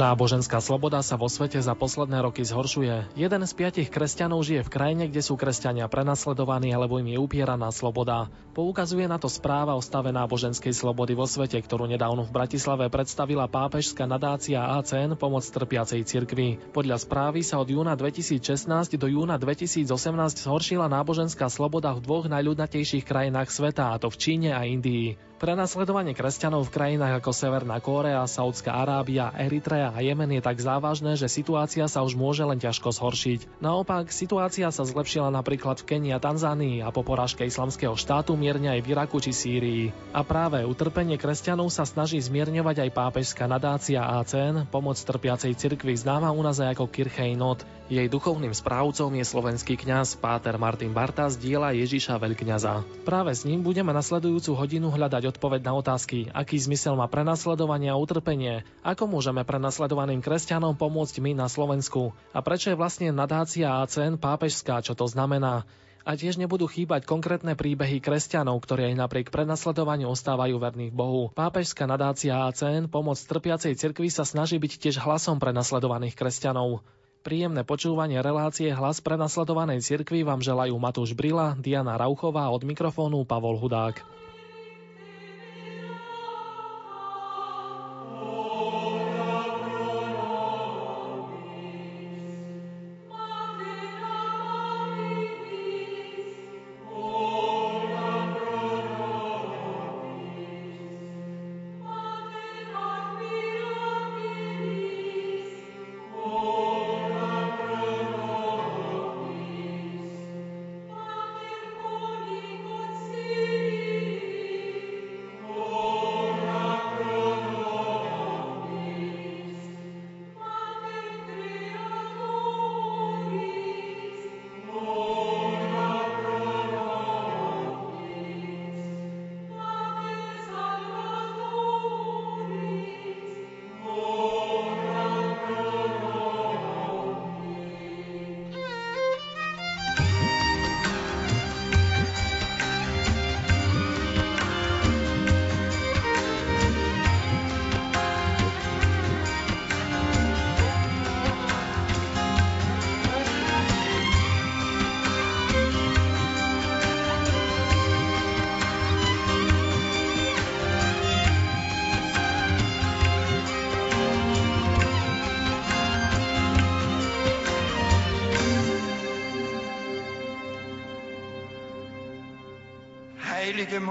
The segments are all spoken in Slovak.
Náboženská sloboda sa vo svete za posledné roky zhoršuje. Jeden z piatich kresťanov žije v krajine, kde sú kresťania prenasledovaní alebo im je upieraná sloboda. Poukazuje na to správa o stave náboženskej slobody vo svete, ktorú nedávno v Bratislave predstavila pápežská nadácia ACN pomoc trpiacej cirkvi. Podľa správy sa od júna 2016 do júna 2018 zhoršila náboženská sloboda v dvoch najľudnatejších krajinách sveta, a to v Číne a Indii. Prenasledovanie kresťanov v krajinách ako Severná Kórea, Saudská Arábia, Eritrea a Jemen je tak závažné, že situácia sa už môže len ťažko zhoršiť. Naopak, situácia sa zlepšila napríklad v Kenii a Tanzánii a po porážke islamského štátu mierne aj v Iraku či Sýrii. A práve utrpenie kresťanov sa snaží zmierňovať aj pápežská nadácia ACN, pomoc trpiacej cirkvi známa u nás aj ako Kirchej Not. Jej duchovným správcom je slovenský kňaz Páter Martin Barta z diela Ježiša Veľkňaza. Práve s ním budeme nasledujúcu hodinu hľadať odpoveď na otázky, aký zmysel má prenasledovanie a utrpenie, ako môžeme prenasledovaným kresťanom pomôcť my na Slovensku a prečo je vlastne nadácia ACN pápežská, čo to znamená. A tiež nebudú chýbať konkrétne príbehy kresťanov, ktorí aj napriek prenasledovaniu ostávajú verní Bohu. Pápežská nadácia ACN pomoc trpiacej cirkvi sa snaží byť tiež hlasom prenasledovaných kresťanov. Príjemné počúvanie relácie Hlas prenasledovanej cirkvi vám želajú Matúš Brila, Diana Rauchová od mikrofónu Pavol Hudák.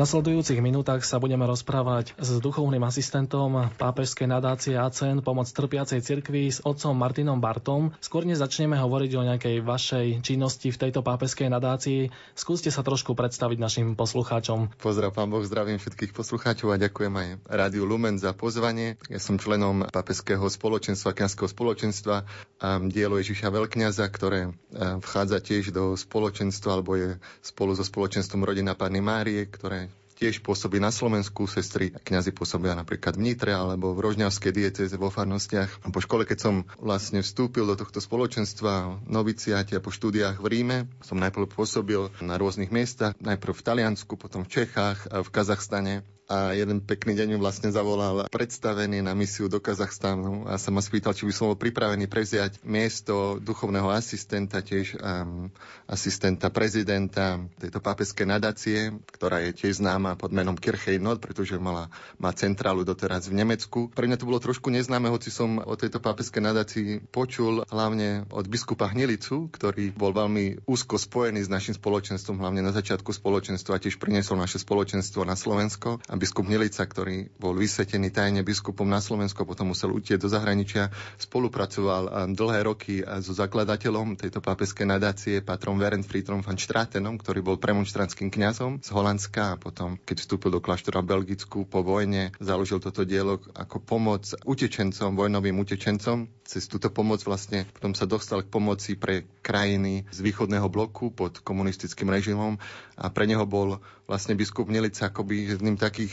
Nasledujúcich minútach sa budeme rozprávať s duchovným asistentom pápežskej nadácie ACN Pomoc trpiacej cirkvi s otcom Martinom Bartom. Skôr než začneme hovoriť o nejakej vašej činnosti v tejto pápežskej nadácii, skúste sa trošku predstaviť našim poslucháčom. Pozdrav, pán Boh, zdravím všetkých poslucháčov a ďakujem aj Rádiu Lumen za pozvanie. Ja som členom pápežského spoločenstva, kňazského spoločenstva a dielo Ježiša Veľkňaza, ktoré vchádza tiež do spoločenstva alebo je spolu so spoločenstvom Rodina Panny Márie, ktoré tiež pôsobí na Slovensku, sestry kňazi pôsobia napríklad v Nitre alebo v Rožňavskej dieceze vo farnostiach. Po škole, keď som vlastne vstúpil do tohto spoločenstva noviciáte a po štúdiách v Ríme, som najprv pôsobil na rôznych miestach, najprv v Taliansku, potom v Čechách v Kazachstane a jeden pekný deň mi vlastne zavolal predstavený na misiu do Kazachstanu a sa ma spýtal, či by som bol pripravený prevziať miesto duchovného asistenta, tiež um, asistenta prezidenta tejto pápeskej nadácie, ktorá je tiež známa pod menom Kirchej Not, pretože mala, má centrálu doteraz v Nemecku. Pre mňa to bolo trošku neznáme, hoci som o tejto pápeskej nadácii počul hlavne od biskupa Hnilicu, ktorý bol veľmi úzko spojený s našim spoločenstvom, hlavne na začiatku spoločenstva a tiež priniesol naše spoločenstvo na Slovensko. A biskup Nelica, ktorý bol vysvetený tajne biskupom na Slovensku, potom musel utieť do zahraničia, spolupracoval dlhé roky so zakladateľom tejto pápeskej nadácie, patrom Friedrom van Stratenom, ktorý bol premonštrantským kňazom z Holandska a potom, keď vstúpil do kláštora Belgicku po vojne, založil toto dielo ako pomoc utečencom, vojnovým utečencom. Cez túto pomoc vlastne potom sa dostal k pomoci pre krajiny z východného bloku pod komunistickým režimom a pre neho bol vlastne biskup Nelica akoby jedným takých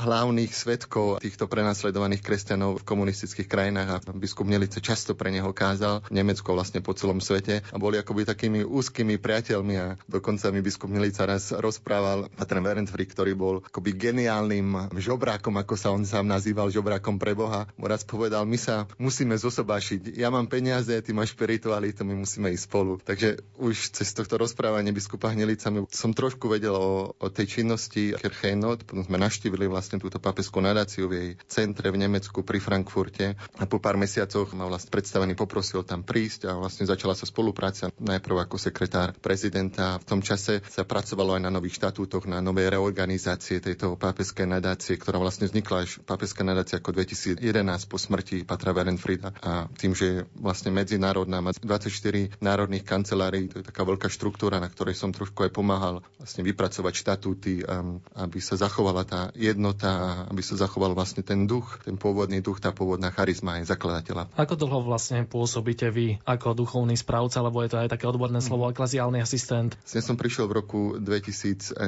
hlavných svetkov týchto prenasledovaných kresťanov v komunistických krajinách a biskup Nelice často pre neho kázal v Nemecku vlastne po celom svete a boli akoby takými úzkými priateľmi a dokonca mi biskup Nelica raz rozprával Patren Werentfri, ktorý bol akoby geniálnym žobrákom, ako sa on sám nazýval, žobrákom pre Boha. Mu raz povedal, my sa musíme zosobášiť. Ja mám peniaze, ty máš spiritualitu, my musíme ísť spolu. Takže už cez tohto rozprávanie biskupa Hnelica som trošku vedel o, o tej činnosti Kirchheinot, potom sme naštívili vlastne vlastne túto papeskú nadáciu v jej centre v Nemecku pri Frankfurte a po pár mesiacoch ma vlastne predstavený poprosil tam prísť a vlastne začala sa spolupráca najprv ako sekretár prezidenta. V tom čase sa pracovalo aj na nových štatútoch, na novej reorganizácie tejto papeskej nadácie, ktorá vlastne vznikla až papeská nadácia ako 2011 po smrti Patra Verenfrida a tým, že je vlastne medzinárodná, má 24 národných kancelárií, to je taká veľká štruktúra, na ktorej som trošku aj pomáhal vlastne vypracovať štatúty, um, aby sa zachovala tá jednota tá, aby sa zachoval vlastne ten duch, ten pôvodný duch, tá pôvodná charizma aj zakladateľa. Ako dlho vlastne pôsobíte vy ako duchovný správca, lebo je to aj také odborné slovo, mm. ekleziálny asistent? Ja som prišiel v roku 2009,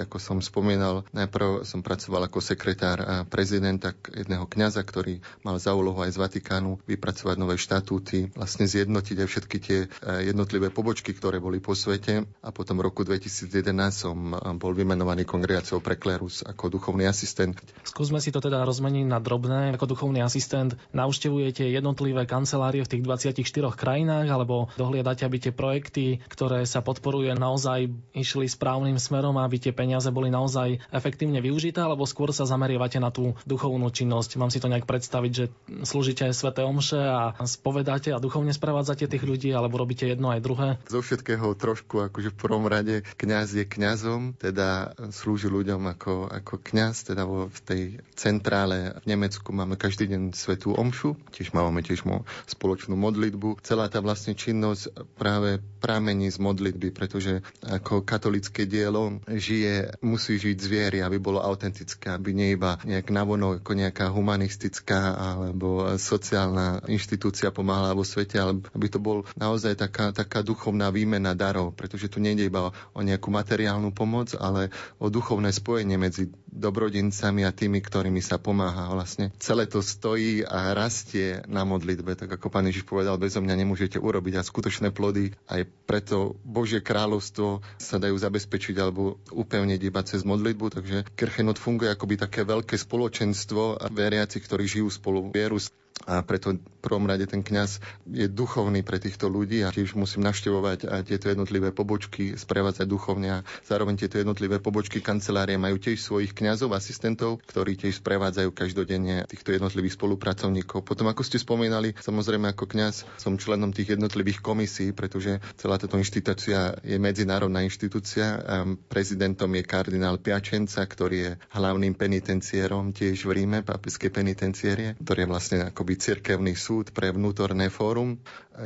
ako som spomínal, najprv som pracoval ako sekretár prezidenta jedného kňaza, ktorý mal za úlohu aj z Vatikánu vypracovať nové štatúty, vlastne zjednotiť aj všetky tie e, jednotlivé pobočky, ktoré boli po svete. A potom v roku 2011 som bol vymenovaný kongregáciou pre klerus ako duchovný asistent asistent. Skúsme si to teda rozmeniť na drobné. Ako duchovný asistent navštevujete jednotlivé kancelárie v tých 24 krajinách alebo dohliadate, aby tie projekty, ktoré sa podporuje, naozaj išli správnym smerom, aby tie peniaze boli naozaj efektívne využité, alebo skôr sa zameriavate na tú duchovnú činnosť. Mám si to nejak predstaviť, že slúžite aj sveté omše a spovedáte a duchovne sprevádzate tých ľudí, alebo robíte jedno aj druhé? Zo všetkého trošku, akože v prvom rade kňaz je kňazom, teda slúži ľuďom ako, ako kňaz, teda vo, v tej centrále v Nemecku máme každý deň svetú omšu, tiež máme tiež spoločnú modlitbu. Celá tá vlastne činnosť práve pramení z modlitby, pretože ako katolické dielo žije, musí žiť z viery, aby bolo autentické, aby nie iba nejak navonok ako nejaká humanistická alebo sociálna inštitúcia pomáhala vo svete, ale aby to bol naozaj taká, taká duchovná výmena darov, pretože tu nejde iba o nejakú materiálnu pomoc, ale o duchovné spojenie medzi dobrodinami súrodencami a tými, ktorými sa pomáha. Vlastne celé to stojí a rastie na modlitbe, tak ako pán Ježiš povedal, bezo mňa nemôžete urobiť a skutočné plody. Aj preto Božie kráľovstvo sa dajú zabezpečiť alebo upevniť iba cez modlitbu, takže Kirchenot funguje akoby také veľké spoločenstvo a veriaci, ktorí žijú spolu vieru a preto v prvom rade ten kňaz je duchovný pre týchto ľudí a tiež musím navštevovať a tieto jednotlivé pobočky, sprevádzať duchovne a zároveň tieto jednotlivé pobočky kancelárie majú tiež svojich kňazov, asistentov, ktorí tiež sprevádzajú každodenne týchto jednotlivých spolupracovníkov. Potom, ako ste spomínali, samozrejme ako kňaz som členom tých jednotlivých komisí, pretože celá táto inštitúcia je medzinárodná inštitúcia. Prezidentom je kardinál Piačenca, ktorý je hlavným penitenciérom tiež v Ríme, pápežskej penitenciérie, ktorý je vlastne akoby cirkevný súd pre vnútorné fórum.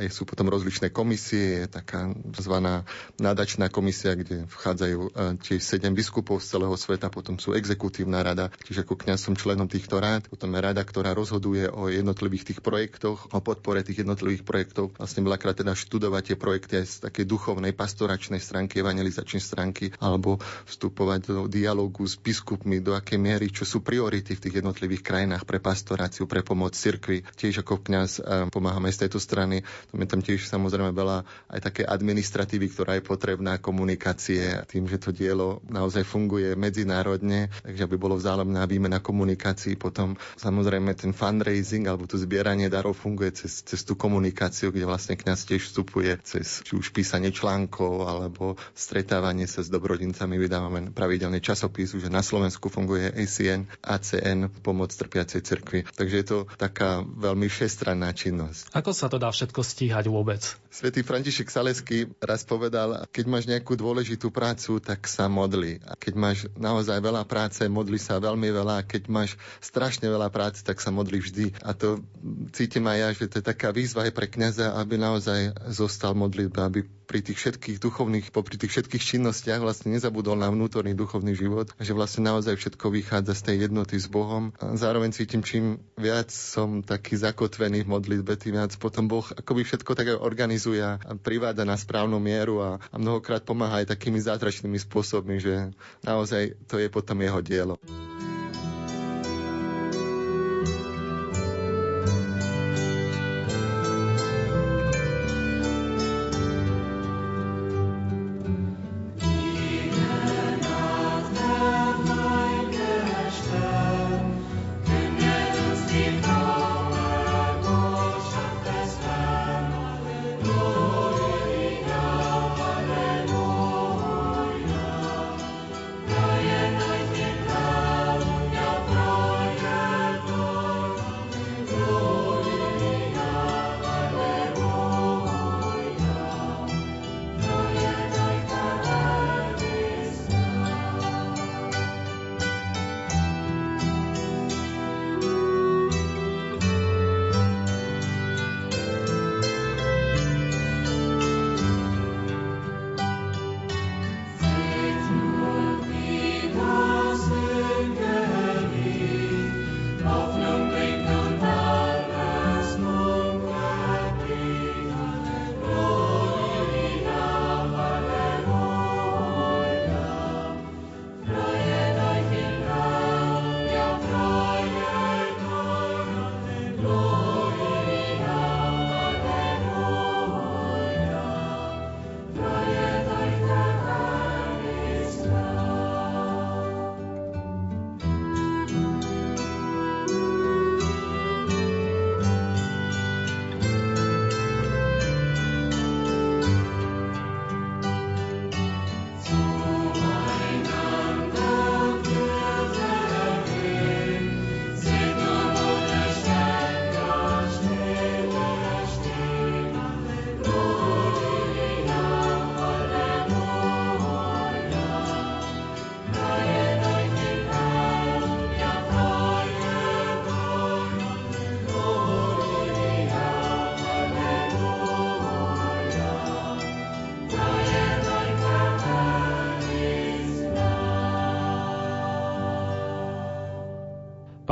Sú potom rozličné komisie, je taká zvaná nadačná komisia, kde vchádzajú e, tiež sedem biskupov z celého sveta, potom sú exekutívna rada, čiže ako kňaz som členom týchto rád, potom je rada, ktorá rozhoduje o jednotlivých tých projektoch, o podpore tých jednotlivých projektov. Vlastne veľakrát teda študovať tie projekty aj z takej duchovnej, pastoračnej stránky, evangelizačnej stránky, alebo vstupovať do dialogu s biskupmi, do akej miery, čo sú priority v tých jednotlivých krajinách pre pastoráciu, pre pomoc cirkvi, tiež ako kňaz e, pomáhame z tejto strany. Tam je tam tiež samozrejme veľa aj také administratívy, ktorá je potrebná, komunikácie, tým, že to dielo naozaj funguje medzinárodne, takže aby bolo vzájomná výmena komunikácií. Potom samozrejme ten fundraising alebo to zbieranie darov funguje cez, cez tú komunikáciu, kde vlastne kňaz tiež vstupuje cez či už písanie článkov alebo stretávanie sa s dobrodincami. Vydávame pravidelne časopis, že na Slovensku funguje ACN, ACN, pomoc trpiacej cirkvi. Takže je to taká veľmi všestranná činnosť. Ako sa to dá všetko stíhať vôbec? Svetý František Salesky raz povedal, keď máš nejakú dôležitú prácu, tak sa modli. A keď máš naozaj veľa práce, modli sa veľmi veľa. A keď máš strašne veľa práce, tak sa modli vždy. A to cítim aj ja, že to je taká výzva aj pre kniaza, aby naozaj zostal modlitba, aby pri tých všetkých duchovných, popri tých všetkých činnostiach vlastne nezabudol na vnútorný duchovný život a že vlastne naozaj všetko vychádza z tej jednoty s Bohom. A zároveň cítim, čím viac som taký zakotvený v modlitbe, tým viac potom Boh akoby všetko tak organizuje a privádza na správnu mieru a, a mnohokrát pomáha aj takými zázračnými spôsobmi, že naozaj to je potom jeho dielo.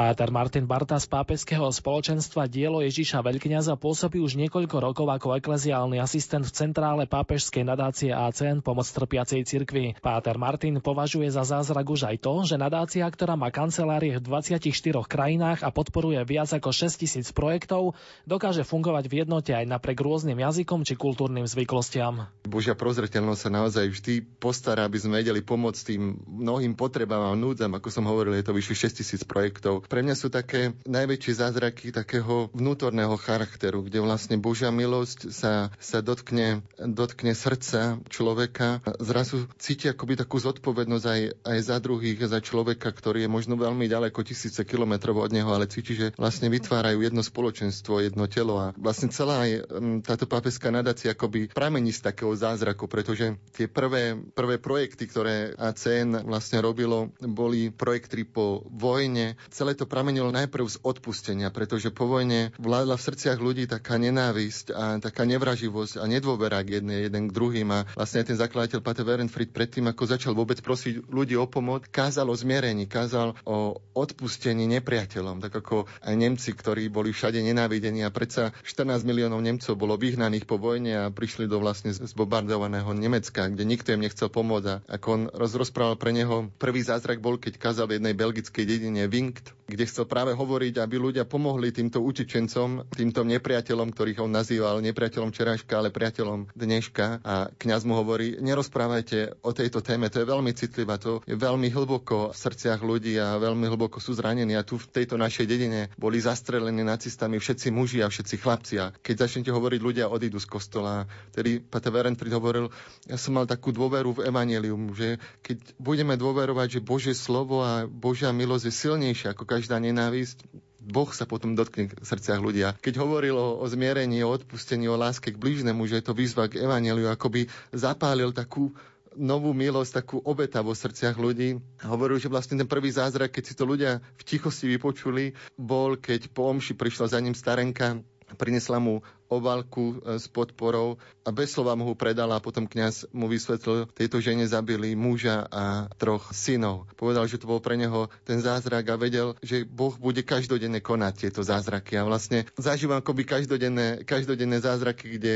Páter Martin Barta z pápežského spoločenstva Dielo Ježiša Veľkňaza pôsobí už niekoľko rokov ako ekleziálny asistent v centrále pápežskej nadácie ACN Pomoc trpiacej cirkvi. Páter Martin považuje za zázrak už aj to, že nadácia, ktorá má kancelárie v 24 krajinách a podporuje viac ako 6 tisíc projektov, dokáže fungovať v jednote aj napriek rôznym jazykom či kultúrnym zvyklostiam. Božia prozreteľnosť sa naozaj vždy postará, aby sme vedeli pomôcť tým mnohým potrebám a núdzam. Ako som hovoril, je to vyššie 6 tisíc projektov. Pre pre mňa sú také najväčšie zázraky takého vnútorného charakteru, kde vlastne Božia milosť sa, sa dotkne, dotkne srdca človeka. Zrazu cíti akoby takú zodpovednosť aj, aj za druhých, za človeka, ktorý je možno veľmi ďaleko, tisíce kilometrov od neho, ale cíti, že vlastne vytvárajú jedno spoločenstvo, jedno telo a vlastne celá aj táto pápeská nadácia akoby pramení z takého zázraku, pretože tie prvé, prvé projekty, ktoré ACN vlastne robilo, boli projekty po vojne. Celé to pramenilo najprv z odpustenia, pretože po vojne vládla v srdciach ľudí taká nenávisť a taká nevraživosť a nedôvera k jednej, jeden k druhým. A vlastne ten zakladateľ Pater Werenfried predtým, ako začal vôbec prosiť ľudí o pomoc, kázal o zmierení, kázal o odpustení nepriateľom, tak ako aj Nemci, ktorí boli všade nenávidení a predsa 14 miliónov Nemcov bolo vyhnaných po vojne a prišli do vlastne zbombardovaného Nemecka, kde nikto im nechcel pomôcť. A ako on rozprával pre neho, prvý zázrak bol, keď kázal v jednej belgickej dedine Winkt, kde chcel práve hovoriť, aby ľudia pomohli týmto utečencom, týmto nepriateľom, ktorých on nazýval nepriateľom včerajška, ale priateľom dneška. A kňaz mu hovorí, nerozprávajte o tejto téme, to je veľmi citlivá, to je veľmi hlboko v srdciach ľudí a veľmi hlboko sú zranení. A tu v tejto našej dedine boli zastrelení nacistami všetci muži a všetci chlapci. A keď začnete hovoriť, ľudia odídu z kostola. Tedy Pater Werenfried hovoril, ja som mal takú dôveru v Evangelium, že keď budeme dôverovať, že Božie slovo a Božia milosť je silnejšia ako každá nenávisť, Boh sa potom dotkne v srdciach ľudia. Keď hovoril o, o zmierení, o odpustení, o láske k blížnemu, že je to výzva k evaneliu, akoby zapálil takú novú milosť, takú obeta vo srdciach ľudí. Hovoril, že vlastne ten prvý zázrak, keď si to ľudia v tichosti vypočuli, bol, keď po omši prišla za ním starenka prinesla mu obalku e, s podporou a bez slova mu ho predala a potom kňaz mu vysvetlil, tejto žene zabili muža a troch synov. Povedal, že to bol pre neho ten zázrak a vedel, že Boh bude každodenne konať tieto zázraky a vlastne zažívam akoby každodenné, každodenné zázraky, kde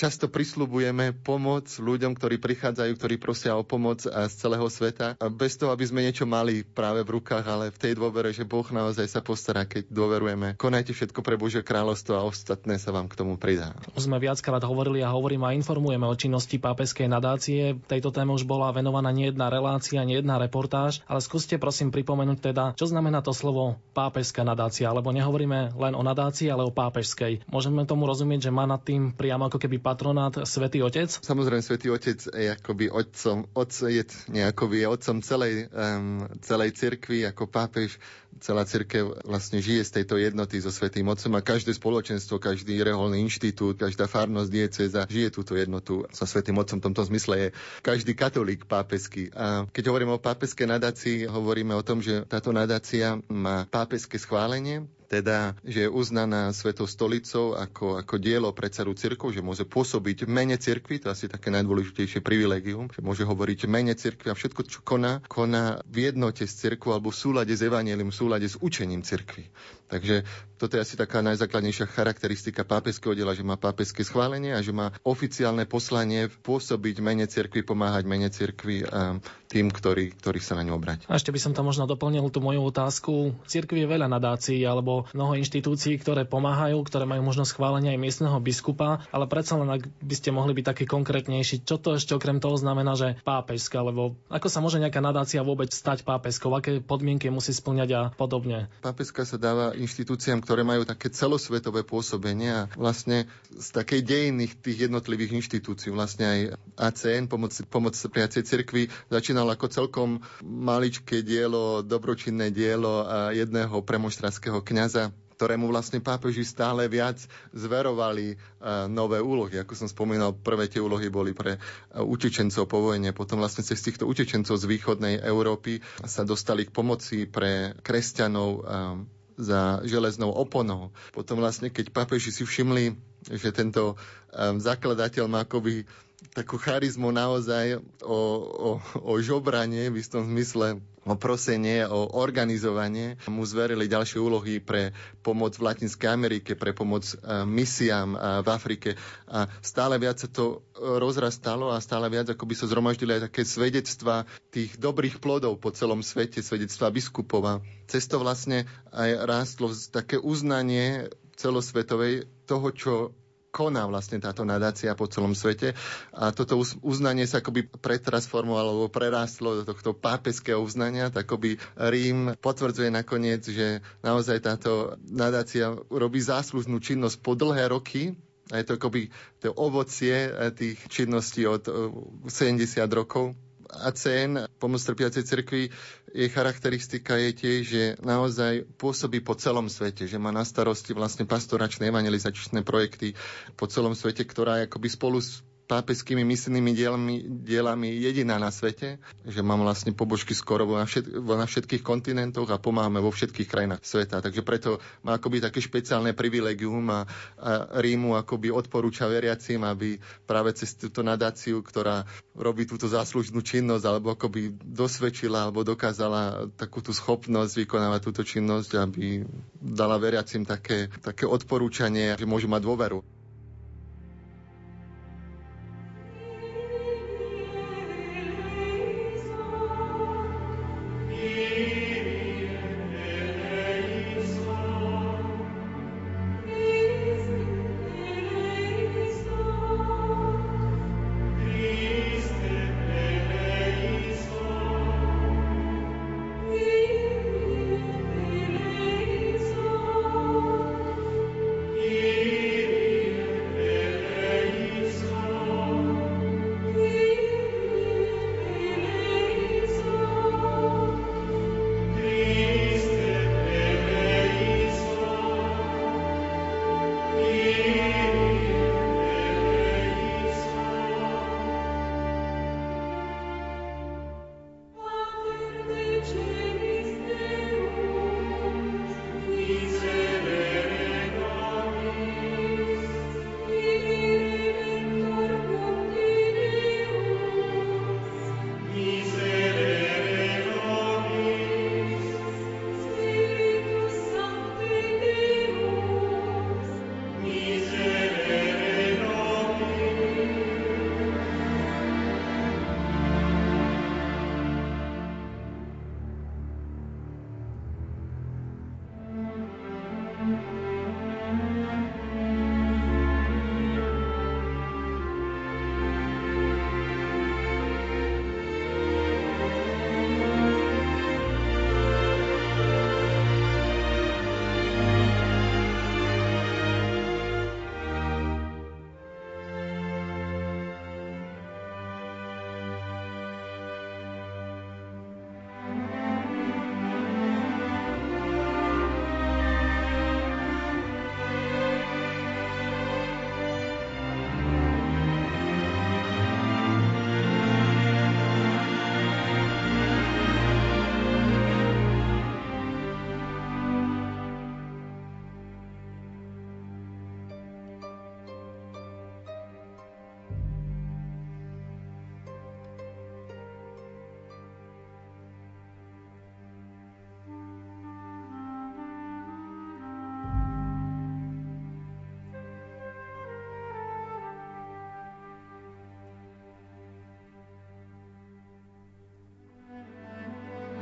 Často prislubujeme pomoc ľuďom, ktorí prichádzajú, ktorí prosia o pomoc z celého sveta. Bez toho, aby sme niečo mali práve v rukách, ale v tej dôvere, že Boh naozaj sa postará, keď dôverujeme. Konajte všetko pre Božie kráľovstvo a ostatné sa vám k tomu pridá. Už sme viackrát hovorili a hovoríme a informujeme o činnosti pápeskej nadácie. Tejto téme už bola venovaná nie jedna relácia, nie jedna reportáž, ale skúste prosím pripomenúť teda, čo znamená to slovo pápeská nadácia, lebo nehovoríme len o nadácii, ale o pápežskej. Môžeme tomu rozumieť, že má nad tým priamo ako keby patronát Svetý Otec? Samozrejme, Svetý Otec je akoby otcom, otcom je nejakoby je otcom celej, um, celej cirkvi, ako pápež celá cirkev vlastne žije z tejto jednoty so Svetým Otcom a každé spoločenstvo, každý reholný inštitút, každá farnosť dieceza žije túto jednotu so Svetým Otcom. V tomto zmysle je každý katolík pápesky. A keď hovoríme o pápeskej nadácii, hovoríme o tom, že táto nadácia má pápeské schválenie, teda, že je uznaná Svetou stolicou ako, ako dielo pre celú cirkvu, že môže pôsobiť mene cirkvi, to asi také najdôležitejšie privilegium, že môže hovoriť mene cirkvi a všetko, čo koná, koná v jednote s cirkvou alebo v súlade s evanielim, v súlade s učením cirkvi. Takže toto je asi taká najzákladnejšia charakteristika pápeského diela, že má pápeské schválenie a že má oficiálne poslanie pôsobiť mene cirkvi, pomáhať mene cirkvi tým, ktorí, ktorí sa na ňu obrať. A ešte by som tam možno doplnil tú moju otázku. Cirkvi je veľa nadácií alebo mnoho inštitúcií, ktoré pomáhajú, ktoré majú možnosť schválenia aj miestneho biskupa, ale predsa len ak by ste mohli byť taký konkrétnejší, čo to ešte okrem toho znamená, že pápežská, lebo ako sa môže nejaká nadácia vôbec stať pápežskou, aké podmienky musí splňať a podobne. Pápežská sa dáva inštitúciám, ktoré majú také celosvetové pôsobenie a vlastne z takej dejiny tých jednotlivých inštitúcií, vlastne aj ACN, pomoc, pomoc priacej cirkvi, začínal ako celkom maličké dielo, dobročinné dielo jedného premoštranského kňaza, ktorému vlastne pápeži stále viac zverovali uh, nové úlohy. Ako som spomínal, prvé tie úlohy boli pre uh, utečencov po vojne, potom vlastne cez týchto utečencov z východnej Európy sa dostali k pomoci pre kresťanov za železnou oponou. Potom vlastne, keď papeži si všimli, že tento um, zakladateľ má akoby takú charizmu naozaj o, o, o žobranie v istom zmysle o prosenie, o organizovanie. Mu zverili ďalšie úlohy pre pomoc v Latinskej Amerike, pre pomoc e, misiám e, v Afrike. A stále viac sa to rozrastalo a stále viac ako by sa zhromaždili aj také svedectva tých dobrých plodov po celom svete, svedectva biskupov. A cez to vlastne aj rástlo také uznanie celosvetovej toho, čo koná vlastne táto nadácia po celom svete. A toto uznanie sa akoby pretransformovalo alebo prerástlo do tohto pápeského uznania, tak akoby Rím potvrdzuje nakoniec, že naozaj táto nadácia robí záslužnú činnosť po dlhé roky, a je to akoby to ovocie eh, tých činností od 70 eh, ACN, pomoc trpiacej cirkvi, jej charakteristika je tiež, že naozaj pôsobí po celom svete, že má na starosti vlastne pastoračné evangelizačné projekty po celom svete, ktorá je akoby spolu s pápežskými misijnými dielami, dielami jediná na svete, že mám vlastne pobožky skoro na, všet, na všetkých kontinentoch a pomáhame vo všetkých krajinách sveta. Takže preto má akoby také špeciálne privilegium a, a Rímu akoby odporúča veriacim, aby práve cez túto nadáciu, ktorá robí túto záslužnú činnosť, alebo akoby dosvedčila alebo dokázala takú tú schopnosť vykonávať túto činnosť, aby dala veriacim také, také odporúčanie, že môžu mať dôveru.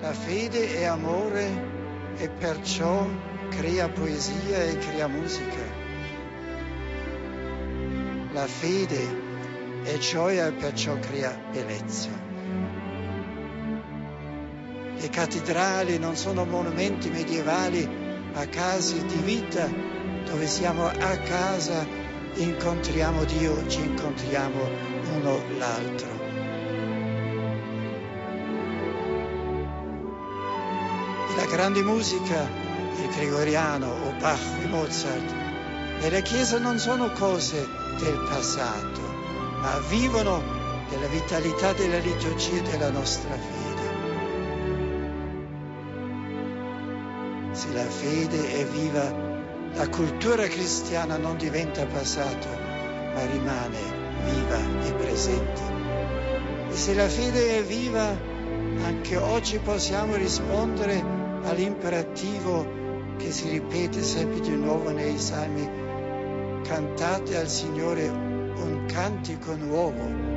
La fede è amore e perciò crea poesia e crea musica. La fede è gioia e perciò crea bellezza. Le cattedrali non sono monumenti medievali ma case di vita dove siamo a casa, incontriamo Dio, ci incontriamo uno l'altro. Grande musica, il gregoriano o Bach o Mozart, nella Chiesa non sono cose del passato, ma vivono della vitalità della liturgia della nostra fede. Se la fede è viva, la cultura cristiana non diventa passato, ma rimane viva e presente. E se la fede è viva, anche oggi possiamo rispondere all'imperativo che si ripete sempre di nuovo nei salmi, cantate al Signore un cantico nuovo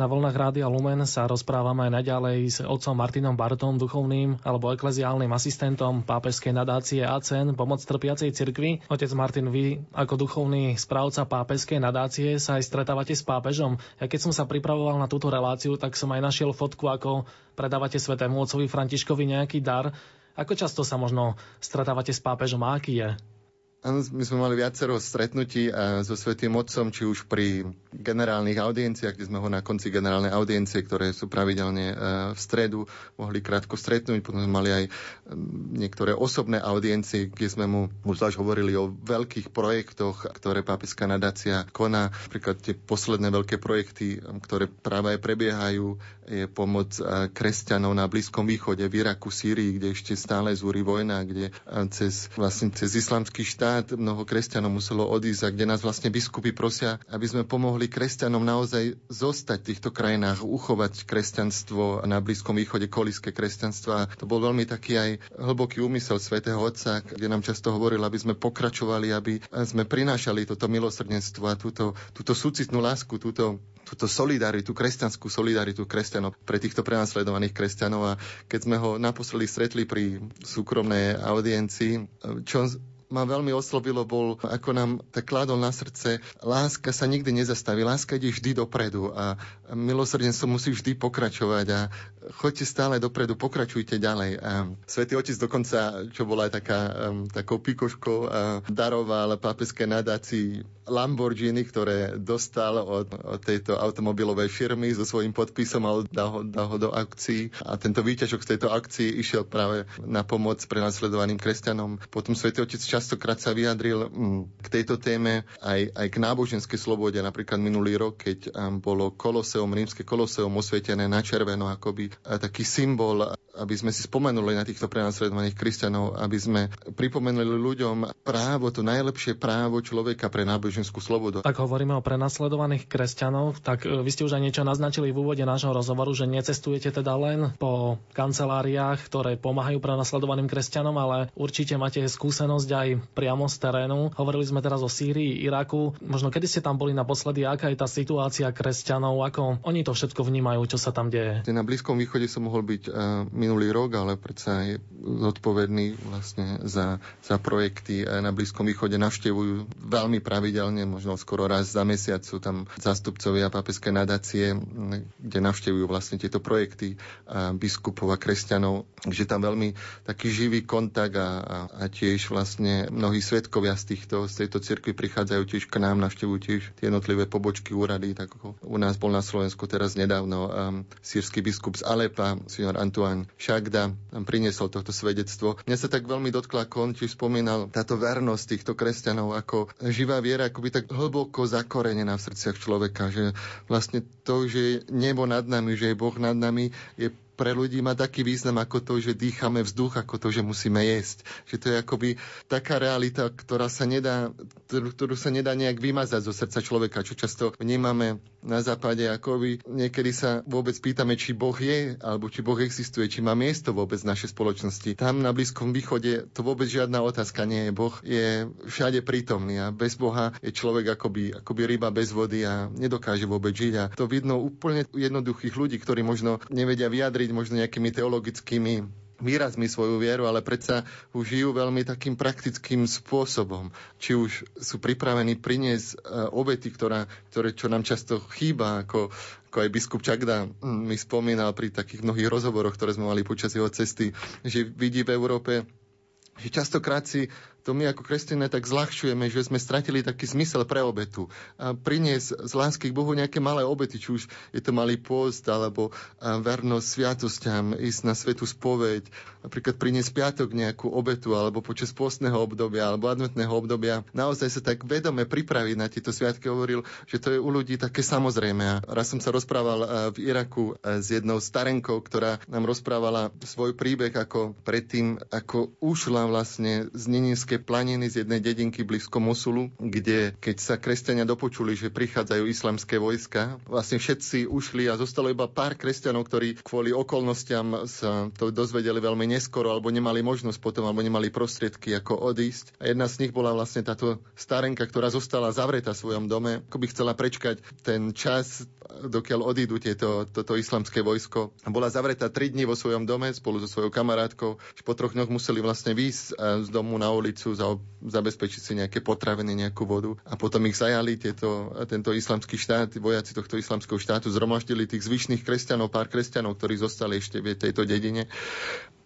Na vlnách Rádia Lumen sa rozprávame aj naďalej s otcom Martinom Bartom, duchovným alebo ekleziálnym asistentom pápežskej nadácie ACEN Pomoc trpiacej cirkvi. Otec Martin, vy ako duchovný správca pápežskej nadácie sa aj stretávate s pápežom. Ja keď som sa pripravoval na túto reláciu, tak som aj našiel fotku, ako predávate svetému otcovi Františkovi nejaký dar. Ako často sa možno stretávate s pápežom a aký je? Áno, my sme mali viacero stretnutí so Svetým Otcom, či už pri generálnych audienciách, kde sme ho na konci generálnej audiencie, ktoré sú pravidelne e, v stredu, mohli krátko stretnúť. Potom sme mali aj niektoré osobné audiencie, kde sme mu už hovorili o veľkých projektoch, ktoré pápeská nadácia koná. Napríklad tie posledné veľké projekty, ktoré práve aj prebiehajú, je pomoc e, kresťanov na Blízkom východe, v Iraku, Sýrii, kde ešte stále zúri vojna, kde cez, vlastne cez islamský štát štát mnoho kresťanov muselo odísť a kde nás vlastne biskupy prosia, aby sme pomohli kresťanom naozaj zostať v týchto krajinách, uchovať kresťanstvo na Blízkom východe, kolíske kresťanstva. To bol veľmi taký aj hlboký úmysel svätého Otca, kde nám často hovoril, aby sme pokračovali, aby sme prinášali toto milosrdenstvo a túto, túto súcitnú lásku, túto túto solidaritu, kresťanskú solidaritu kresťanov pre týchto prenasledovaných kresťanov a keď sme ho naposledy stretli pri súkromnej audiencii, čo ma veľmi oslovilo, bol, ako nám tak kládol na srdce, láska sa nikdy nezastaví, láska ide vždy dopredu a milosrdenstvo musí vždy pokračovať a choďte stále dopredu, pokračujte ďalej. A Svetý Otec dokonca, čo bola aj taká, takou pikoškou, daroval pápežské nadácii Lamborghini, ktoré dostal od, od tejto automobilovej firmy so svojím podpisom a dal ho, dal ho do akcií. A tento výťažok z tejto akcii išiel práve na pomoc pre nasledovaným kresťanom. Potom Svetý Otec častokrát sa vyjadril k tejto téme aj, aj k náboženskej slobode. Napríklad minulý rok, keď bolo koloseum, rímske koloseum osvietené na červeno, akoby taký symbol, aby sme si spomenuli na týchto prenasledovaných kresťanov, aby sme pripomenuli ľuďom právo, to najlepšie právo človeka pre náboženskú slobodu. Tak hovoríme o prenasledovaných kresťanov, tak e, vy ste už aj niečo naznačili v úvode nášho rozhovoru, že necestujete teda len po kanceláriách, ktoré pomáhajú prenasledovaným kresťanom, ale určite máte skúsenosť aj priamo z terénu. Hovorili sme teraz o Sýrii, Iraku. Možno kedy ste tam boli naposledy, aká je tá situácia kresťanov, ako oni to všetko vnímajú, čo sa tam deje? Na Blízkom východe som mohol byť uh, minulý rok, ale predsa je zodpovedný vlastne za, za projekty na Blízkom východe. Navštevujú veľmi pravidelne, možno skoro raz za mesiac sú tam zastupcovia papeské nadácie, kde navštevujú vlastne tieto projekty biskupov a kresťanov. Takže tam veľmi taký živý kontakt a, a, tiež vlastne mnohí svetkovia z, týchto, z tejto cirkvi prichádzajú tiež k nám, navštevujú tiež tie jednotlivé pobočky úrady, tak ako u nás bol na Slovensku teraz nedávno um, sírsky biskup z Alepa, signor Antoine Šagda, priniesol tohto svedectvo. Mňa sa tak veľmi dotkla, ako on tiež spomínal, táto vernosť týchto kresťanov ako živá viera, akoby tak hlboko zakorenená v srdciach človeka, že vlastne to, že je nebo nad nami, že je Boh nad nami, je pre ľudí má taký význam ako to, že dýchame vzduch, ako to, že musíme jesť. Že to je akoby taká realita, ktorá sa nedá, ktorú sa nedá nejak vymazať zo srdca človeka, čo často vnímame na západe, akoby niekedy sa vôbec pýtame, či Boh je, alebo či Boh existuje, či má miesto vôbec v našej spoločnosti. Tam na Blízkom východe to vôbec žiadna otázka nie je. Boh je všade prítomný a bez Boha je človek akoby, akoby ryba bez vody a nedokáže vôbec žiť. A to vidno úplne jednoduchých ľudí, ktorí možno nevedia vyjadriť možno nejakými teologickými výrazmi svoju vieru, ale predsa už žijú veľmi takým praktickým spôsobom. Či už sú pripravení priniesť e, obety, ktorá, ktoré, čo nám často chýba, ako, ako aj biskup Čagda mi spomínal pri takých mnohých rozhovoroch, ktoré sme mali počas jeho cesty, že vidí v Európe že častokrát si to my ako kresťania tak zľahčujeme, že sme stratili taký zmysel pre obetu. A priniesť z lásky k Bohu nejaké malé obety, či už je to malý post, alebo vernosť sviatostiam, ísť na svetú spoveď, napríklad priniesť piatok nejakú obetu, alebo počas postného obdobia, alebo adventného obdobia. Naozaj sa tak vedome pripraviť na tieto sviatky hovoril, že to je u ľudí také samozrejme. A raz som sa rozprával v Iraku s jednou starenkou, ktorá nám rozprávala svoj príbeh, ako predtým, ako ušla vlastne z Golanské planiny z jednej dedinky blízko Mosulu, kde keď sa kresťania dopočuli, že prichádzajú islamské vojska, vlastne všetci ušli a zostalo iba pár kresťanov, ktorí kvôli okolnostiam sa to dozvedeli veľmi neskoro alebo nemali možnosť potom alebo nemali prostriedky ako odísť. A jedna z nich bola vlastne táto starenka, ktorá zostala zavretá v svojom dome, ako by chcela prečkať ten čas, dokiaľ odídu tieto, toto islamské vojsko. Bola zavretá tri dni vo svojom dome spolu so svojou kamarátkou. Po troch dňoch museli vlastne výjsť eh, z domu na ulicu chcú za, zabezpečiť si nejaké potraviny, nejakú vodu. A potom ich zajali tieto, tento islamský štát, vojaci tohto islamského štátu, zhromaždili tých zvyšných kresťanov, pár kresťanov, ktorí zostali ešte v tejto dedine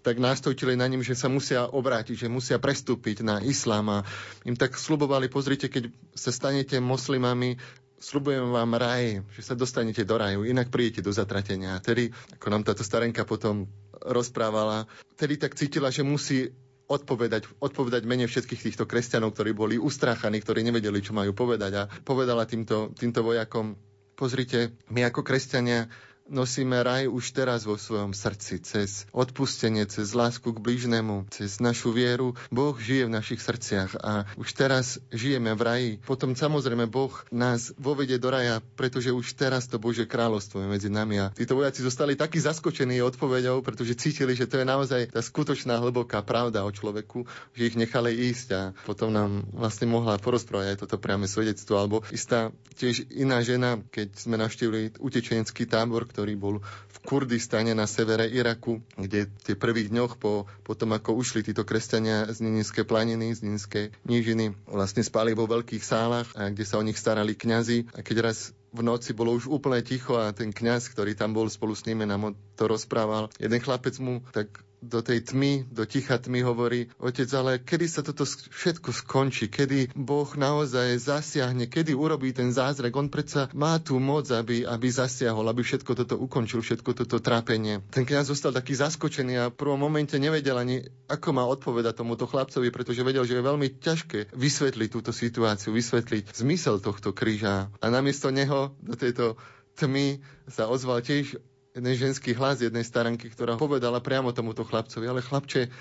tak nástojčili na ním, že sa musia obrátiť, že musia prestúpiť na islám a im tak slubovali, pozrite, keď sa stanete moslimami, slubujem vám raj, že sa dostanete do raju, inak prídete do zatratenia. Tedy, ako nám táto starenka potom rozprávala, tedy tak cítila, že musí odpovedať, odpovedať mene všetkých týchto kresťanov, ktorí boli ustráchaní, ktorí nevedeli, čo majú povedať. A povedala týmto, týmto vojakom, pozrite, my ako kresťania nosíme raj už teraz vo svojom srdci, cez odpustenie, cez lásku k blížnemu, cez našu vieru. Boh žije v našich srdciach a už teraz žijeme v raji. Potom samozrejme Boh nás vovedie do raja, pretože už teraz to Bože kráľovstvo je medzi nami. A títo vojaci zostali takí zaskočení odpoveďou, pretože cítili, že to je naozaj tá skutočná hlboká pravda o človeku, že ich nechali ísť a potom nám vlastne mohla porozprávať aj toto priame svedectvo. Alebo istá tiež iná žena, keď sme navštívili utečenecký tábor, ktorý bol v Kurdistane na severe Iraku, kde tie prvých dňoch po, po ako ušli títo kresťania z Nininskej planiny, z Nininskej nížiny, vlastne spali vo veľkých sálach, a kde sa o nich starali kňazi. A keď raz v noci bolo už úplne ticho a ten kňaz, ktorý tam bol spolu s nimi, nám to rozprával. Jeden chlapec mu tak do tej tmy, do ticha tmy hovorí, otec, ale kedy sa toto všetko skončí, kedy Boh naozaj zasiahne, kedy urobí ten zázrak. On predsa má tú moc, aby, aby zasiahol, aby všetko toto ukončil, všetko toto trápenie. Ten kňaz zostal taký zaskočený a v prvom momente nevedel ani, ako má odpovedať tomuto chlapcovi, pretože vedel, že je veľmi ťažké vysvetliť túto situáciu, vysvetliť zmysel tohto kríža. A namiesto neho do tejto tmy sa ozval tiež jeden ženský hlas jednej staranky, ktorá povedala priamo tomuto chlapcovi, ale chlapče,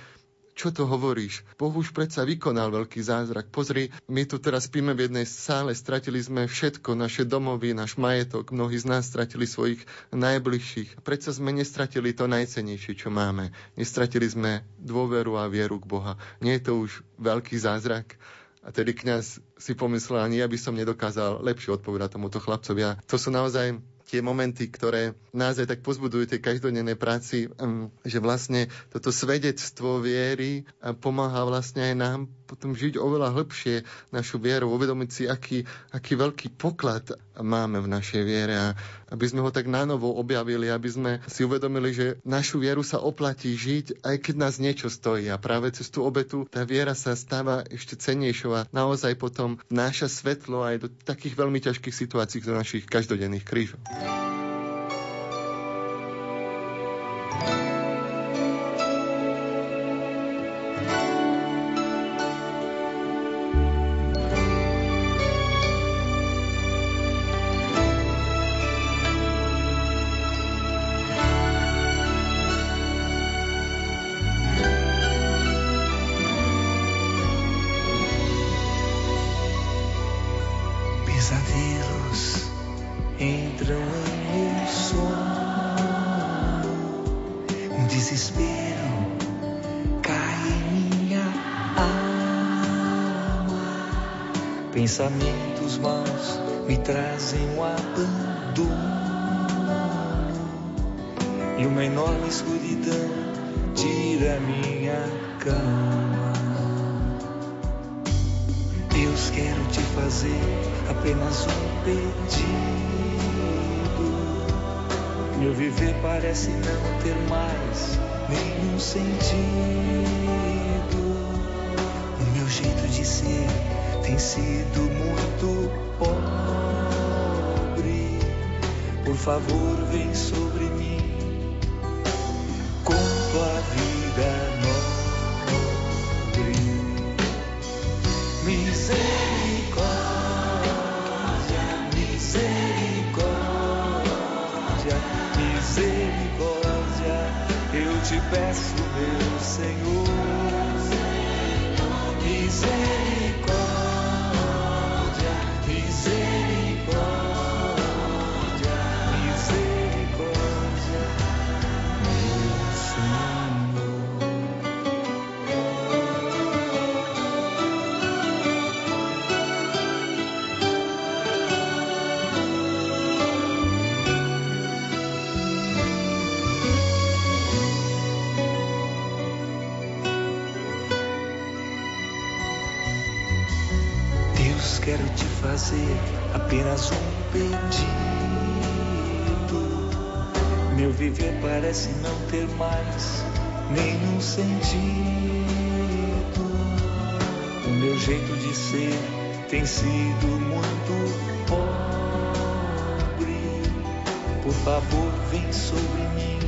čo to hovoríš? Boh už predsa vykonal veľký zázrak. Pozri, my tu teraz spíme v jednej sále, stratili sme všetko, naše domovy, náš majetok, mnohí z nás stratili svojich najbližších. Predsa sme nestratili to najcenejšie, čo máme. Nestratili sme dôveru a vieru k Boha. Nie je to už veľký zázrak? A tedy kňaz si pomyslel, ani ja by som nedokázal lepšie odpovedať tomuto chlapcovi. A to sú naozaj tie momenty, ktoré nás aj tak pozbudujú tej každodennej práci, um, že vlastne toto svedectvo viery pomáha vlastne aj nám potom žiť oveľa hĺbšie našu vieru, uvedomiť si, aký, aký veľký poklad máme v našej viere a aby sme ho tak nánovo objavili, aby sme si uvedomili, že našu vieru sa oplatí žiť, aj keď nás niečo stojí. A práve cez tú obetu tá viera sa stáva ešte cennejšou a naozaj potom náša svetlo aj do takých veľmi ťažkých situácií, do našich každodenných krížov. Podcast. Ter mais nenhum sentido. O meu jeito de ser tem sido muito pobre. Por favor, vem sobre mim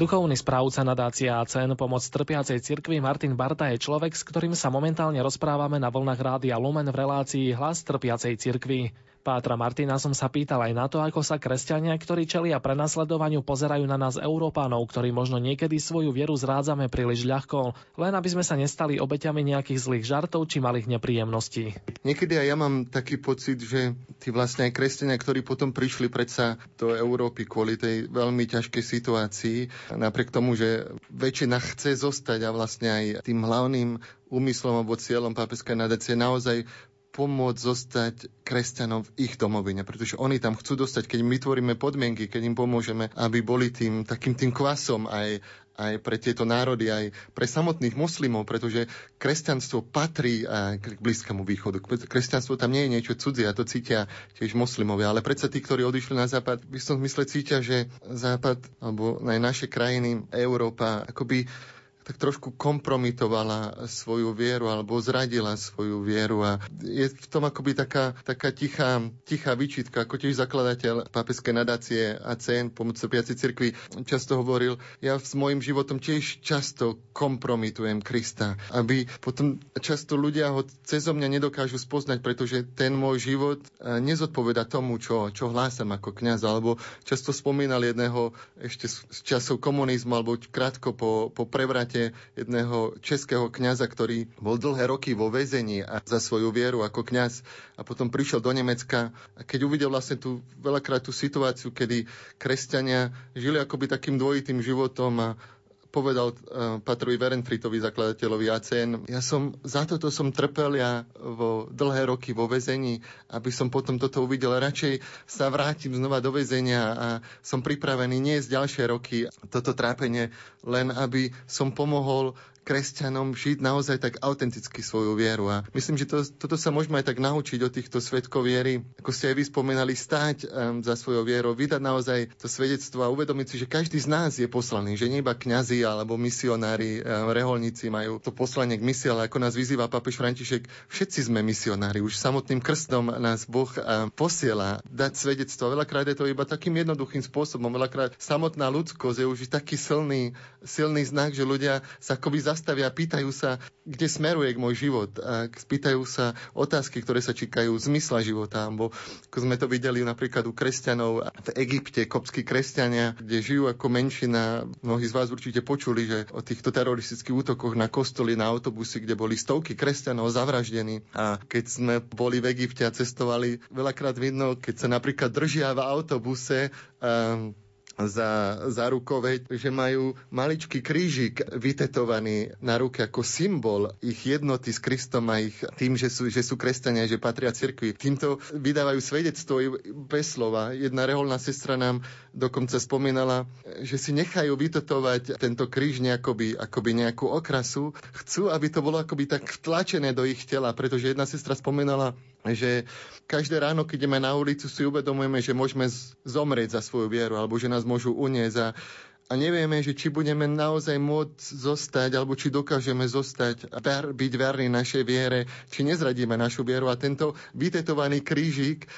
Duchovný správca nadácie ACN Pomoc trpiacej cirkvi Martin Barta je človek, s ktorým sa momentálne rozprávame na vlnách Rádia Lumen v relácii Hlas trpiacej cirkvi. Pátra Martina som sa pýtal aj na to, ako sa kresťania, ktorí čelia prenasledovaniu, pozerajú na nás Európánov, ktorí možno niekedy svoju vieru zrádzame príliš ľahko, len aby sme sa nestali obeťami nejakých zlých žartov či malých nepríjemností. Niekedy aj ja mám taký pocit, že tí vlastne aj kresťania, ktorí potom prišli predsa do Európy kvôli tej veľmi ťažkej situácii, napriek tomu, že väčšina chce zostať a vlastne aj tým hlavným úmyslom alebo cieľom pápežskej nadácie naozaj pomôcť zostať kresťanom v ich domovine, pretože oni tam chcú dostať, keď my tvoríme podmienky, keď im pomôžeme, aby boli tým takým tým kvasom aj, aj pre tieto národy, aj pre samotných moslimov, pretože kresťanstvo patrí k Blízkému východu. Kresťanstvo tam nie je niečo cudzie a to cítia tiež moslimovia, ale predsa tí, ktorí odišli na západ, v istom zmysle cítia, že západ alebo aj naše krajiny, Európa, akoby tak trošku kompromitovala svoju vieru alebo zradila svoju vieru a je v tom akoby taká, taká tichá, tichá výčitka, ako tiež zakladateľ pápeskej nadácie ACN pomoc trpiacej cirkvi často hovoril, ja s môjim životom tiež často kompromitujem Krista, aby potom často ľudia ho cezo mňa nedokážu spoznať, pretože ten môj život eh, nezodpoveda tomu, čo, čo hlásam ako kňaz, alebo často spomínal jedného ešte z časov komunizmu, alebo krátko po, po prevrate jedného českého kňaza, ktorý bol dlhé roky vo väzení a za svoju vieru ako kňaz a potom prišiel do Nemecka. A keď uvidel vlastne tú veľakrát tú situáciu, kedy kresťania žili akoby takým dvojitým životom a povedal uh, Patrovi Verenfritovi, zakladateľovi ACN, ja som, za toto som trpel ja vo dlhé roky vo väzení, aby som potom toto uvidel. Radšej sa vrátim znova do väzenia a som pripravený nie z ďalšie roky toto trápenie, len aby som pomohol kresťanom žiť naozaj tak autenticky svoju vieru. A myslím, že to, toto sa môžeme aj tak naučiť od týchto svetkov viery, ako ste aj vy spomenali, stáť um, za svojou vierou, vydať naozaj to svedectvo a uvedomiť si, že každý z nás je poslaný, že nie iba kňazi alebo misionári, um, reholníci majú to poslanie k misii, ale ako nás vyzýva papež František, všetci sme misionári. Už samotným krstom nás Boh um, posiela dať svedectvo. Veľakrát je to iba takým jednoduchým spôsobom. Veľakrát samotná ľudskosť je už taký silný, silný znak, že ľudia sa akoby zastavia a pýtajú sa, kde smeruje k môj život. A pýtajú sa otázky, ktoré sa číkajú zmysla života. Bo ako sme to videli napríklad u kresťanov v Egypte, kopskí kresťania, kde žijú ako menšina. Mnohí z vás určite počuli, že o týchto teroristických útokoch na kostoly, na autobusy, kde boli stovky kresťanov zavraždení. A keď sme boli v Egypte a cestovali, veľakrát vidno, keď sa napríklad držia v autobuse, um, za, za rukoveď, že majú maličký krížik vytetovaný na ruke ako symbol ich jednoty s Kristom a ich tým, že sú, že sú kresťania, že patria cirkvi. Týmto vydávajú svedectvo bez slova. Jedna reholná sestra nám dokonca spomínala, že si nechajú vytetovať tento kríž nejakoby, akoby nejakú okrasu. Chcú, aby to bolo akoby tak vtlačené do ich tela, pretože jedna sestra spomínala, že každé ráno, keď ideme na ulicu, si uvedomujeme, že môžeme zomrieť za svoju vieru, alebo že nás môžu uniesť a, a nevieme, že či budeme naozaj môcť zostať, alebo či dokážeme zostať, ver, byť verní našej viere, či nezradíme našu vieru. A tento vytetovaný krížik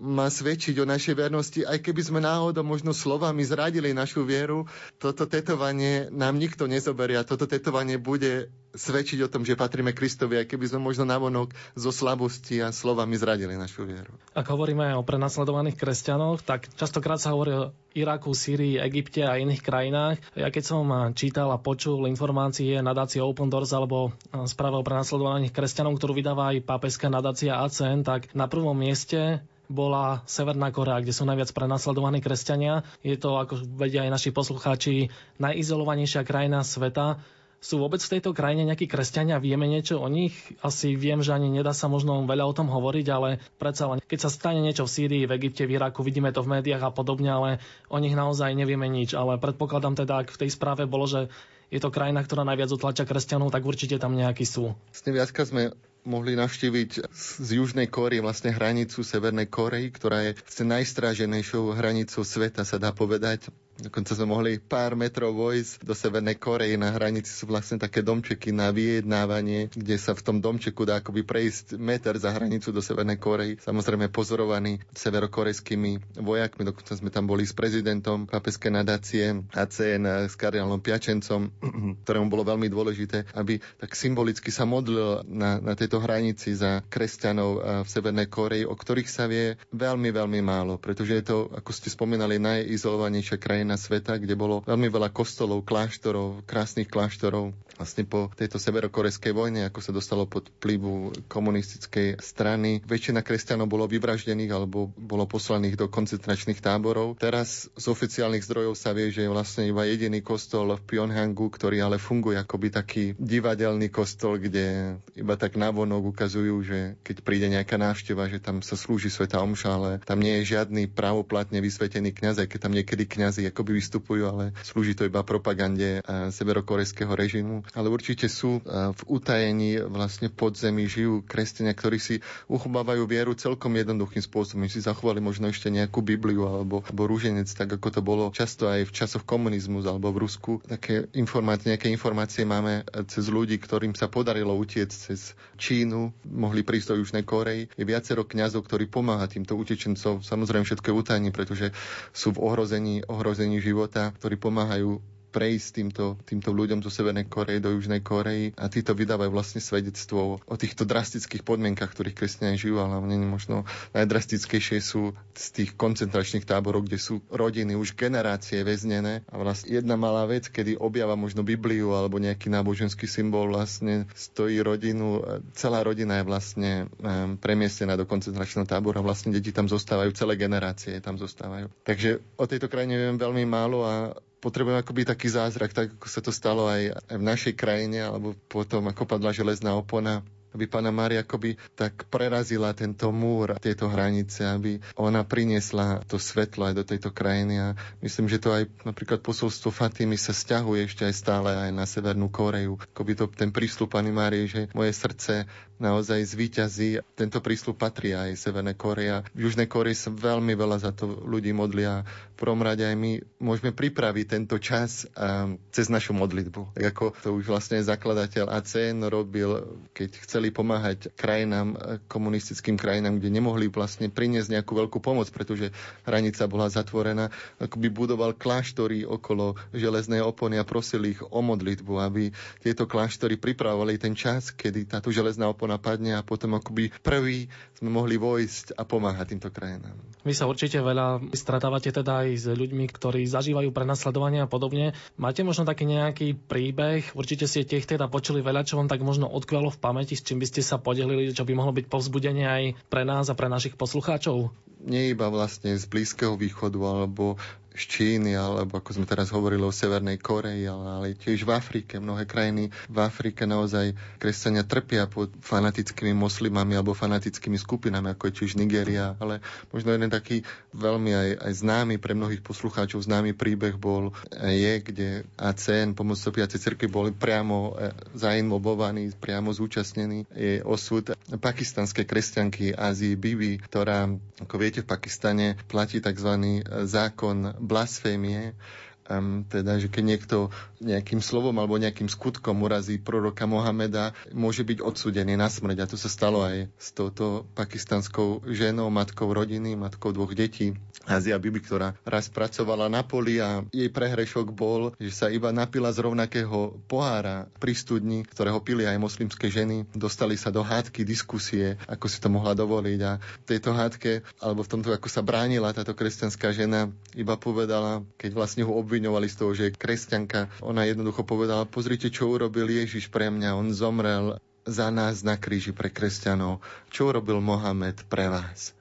má svedčiť o našej vernosti, aj keby sme náhodou možno slovami zradili našu vieru, toto tetovanie nám nikto nezoberie a toto tetovanie bude svedčiť o tom, že patríme Kristovi, aj keby sme možno navonok zo slabosti a slovami zradili našu vieru. Ak hovoríme o prenasledovaných kresťanoch, tak častokrát sa hovorí o Iraku, Syrii, Egypte a iných krajinách. Ja keď som čítal a počul informácie nadácie Open Doors alebo správa o prenasledovaných kresťanov, ktorú vydáva aj pápežská nadácia ACN, tak na prvom mieste bola Severná Korea, kde sú najviac prenasledovaní kresťania. Je to, ako vedia aj naši poslucháči, najizolovanejšia krajina sveta. Sú vôbec v tejto krajine nejakí kresťania? Vieme niečo o nich? Asi viem, že ani nedá sa možno veľa o tom hovoriť, ale predsa len, keď sa stane niečo v Sýrii, v Egypte, v Iraku, vidíme to v médiách a podobne, ale o nich naozaj nevieme nič. Ale predpokladám teda, ak v tej správe bolo, že je to krajina, ktorá najviac utlača kresťanov, tak určite tam nejakí sú. Vlastne viacka sme mohli navštíviť z Južnej Kóry vlastne hranicu Severnej Korei, ktorá je najstráženejšou hranicou sveta, sa dá povedať. Dokonca sme mohli pár metrov vojsť do Severnej Korei. Na hranici sú vlastne také domčeky na vyjednávanie, kde sa v tom domčeku dá akoby prejsť meter za hranicu do Severnej Korei. Samozrejme pozorovaní severokorejskými vojakmi. Dokonca sme tam boli s prezidentom papeské nadácie ACN s kardinálom Piačencom, ktorému bolo veľmi dôležité, aby tak symbolicky sa modlil na, na tejto hranici za kresťanov v Severnej Koreji, o ktorých sa vie veľmi, veľmi málo, pretože je to, ako ste spomínali, najizolovanejšia krajina krajina sveta, kde bolo veľmi veľa kostolov, kláštorov, krásnych kláštorov. Vlastne po tejto severokorejskej vojne, ako sa dostalo pod vplyvu komunistickej strany, väčšina kresťanov bolo vyvraždených alebo bolo poslaných do koncentračných táborov. Teraz z oficiálnych zdrojov sa vie, že je vlastne iba jediný kostol v Pyongyangu, ktorý ale funguje akoby taký divadelný kostol, kde iba tak navonok ukazujú, že keď príde nejaká návšteva, že tam sa slúži Sveta Omša, ale tam nie je žiadny pravoplatne vysvetený kňaz, aj keď tam niekedy kňazi akoby vystupujú, ale slúži to iba propagande eh, severokorejského režimu. Ale určite sú eh, v utajení vlastne podzemí žijú kresťania, ktorí si uchovávajú vieru celkom jednoduchým spôsobom. Si zachovali možno ešte nejakú Bibliu alebo, alebo rúženec, tak ako to bolo často aj v časoch komunizmu alebo v Rusku. Také informácie, nejaké informácie máme eh, cez ľudí, ktorým sa podarilo utiecť cez Čínu, mohli prísť do Južnej Korei. Je viacero kňazov, ktorí pomáha týmto utečencom. Samozrejme všetko je utajení, pretože sú v ohrození ohrození života, ktorí pomáhajú prejsť týmto, týmto ľuďom zo Severnej Korei do Južnej Korei a títo vydávajú vlastne svedectvo o týchto drastických podmienkach, ktorých kresťania žijú, ale nie možno najdrastickejšie sú z tých koncentračných táborov, kde sú rodiny už generácie väznené a vlastne jedna malá vec, kedy objava možno Bibliu alebo nejaký náboženský symbol vlastne stojí rodinu, celá rodina je vlastne premiestnená do koncentračného tábora, vlastne deti tam zostávajú, celé generácie tam zostávajú. Takže o tejto krajine viem veľmi málo a potrebujeme akoby taký zázrak, tak ako sa to stalo aj v našej krajine, alebo potom ako padla železná opona aby Pána Mária akoby tak prerazila tento múr, tieto hranice, aby ona priniesla to svetlo aj do tejto krajiny a myslím, že to aj napríklad posolstvo Fatimy sa stiahuje ešte aj stále aj na Severnú Koreju. Akoby to ten prísľub Pani Márie, že moje srdce naozaj zvíťazí. Tento prísľub patrí aj Severnej Korea. V Južnej Koreji sa veľmi veľa za to ľudí modlia. V prvom rade aj my môžeme pripraviť tento čas um, cez našu modlitbu. Tak ako to už vlastne zakladateľ ACN robil, keď chceli pomáhať krajinám, komunistickým krajinám, kde nemohli vlastne priniesť nejakú veľkú pomoc, pretože hranica bola zatvorená, ako by budoval kláštory okolo železnej opony a prosil ich o modlitbu, aby tieto kláštory pripravovali ten čas, kedy táto železná opona napadne a potom akoby prvý sme mohli vojsť a pomáhať týmto krajinám. Vy sa určite veľa stretávate teda aj s ľuďmi, ktorí zažívajú prenasledovanie a podobne. Máte možno taký nejaký príbeh? Určite ste tých teda počuli veľa, čo vám tak možno odkvelo v pamäti, s čím by ste sa podelili, čo by mohlo byť povzbudenie aj pre nás a pre našich poslucháčov? Nie iba vlastne z Blízkeho východu alebo z Číny, alebo ako sme teraz hovorili o Severnej Koreji, ale, ale tiež v Afrike. Mnohé krajiny v Afrike naozaj kresťania trpia pod fanatickými moslimami alebo fanatickými skupinami, ako je tiež Nigeria. Ale možno jeden taký veľmi aj, aj známy pre mnohých poslucháčov známy príbeh bol je, kde ACN, pomoc Sopiacej cirkvi, boli priamo e, zainmobovaní, priamo zúčastnení. Je osud pakistanskej kresťanky Azii Bibi, ktorá, ako viete, v Pakistane platí tzv. zákon blasfémie, um, teda, že keď niekto nejakým slovom alebo nejakým skutkom urazí proroka Mohameda, môže byť odsudený na smrť. A to sa stalo aj s touto pakistanskou ženou, matkou rodiny, matkou dvoch detí. Azia Bibi, ktorá raz pracovala na poli a jej prehrešok bol, že sa iba napila z rovnakého pohára pri studni, ktorého pili aj moslimské ženy. Dostali sa do hádky, diskusie, ako si to mohla dovoliť. A v tejto hádke, alebo v tomto, ako sa bránila táto kresťanská žena, iba povedala, keď vlastne ho obviňovali z toho, že je kresťanka, ona jednoducho povedala, pozrite, čo urobil Ježiš pre mňa. On zomrel za nás na kríži pre kresťanov. Čo urobil Mohamed pre vás?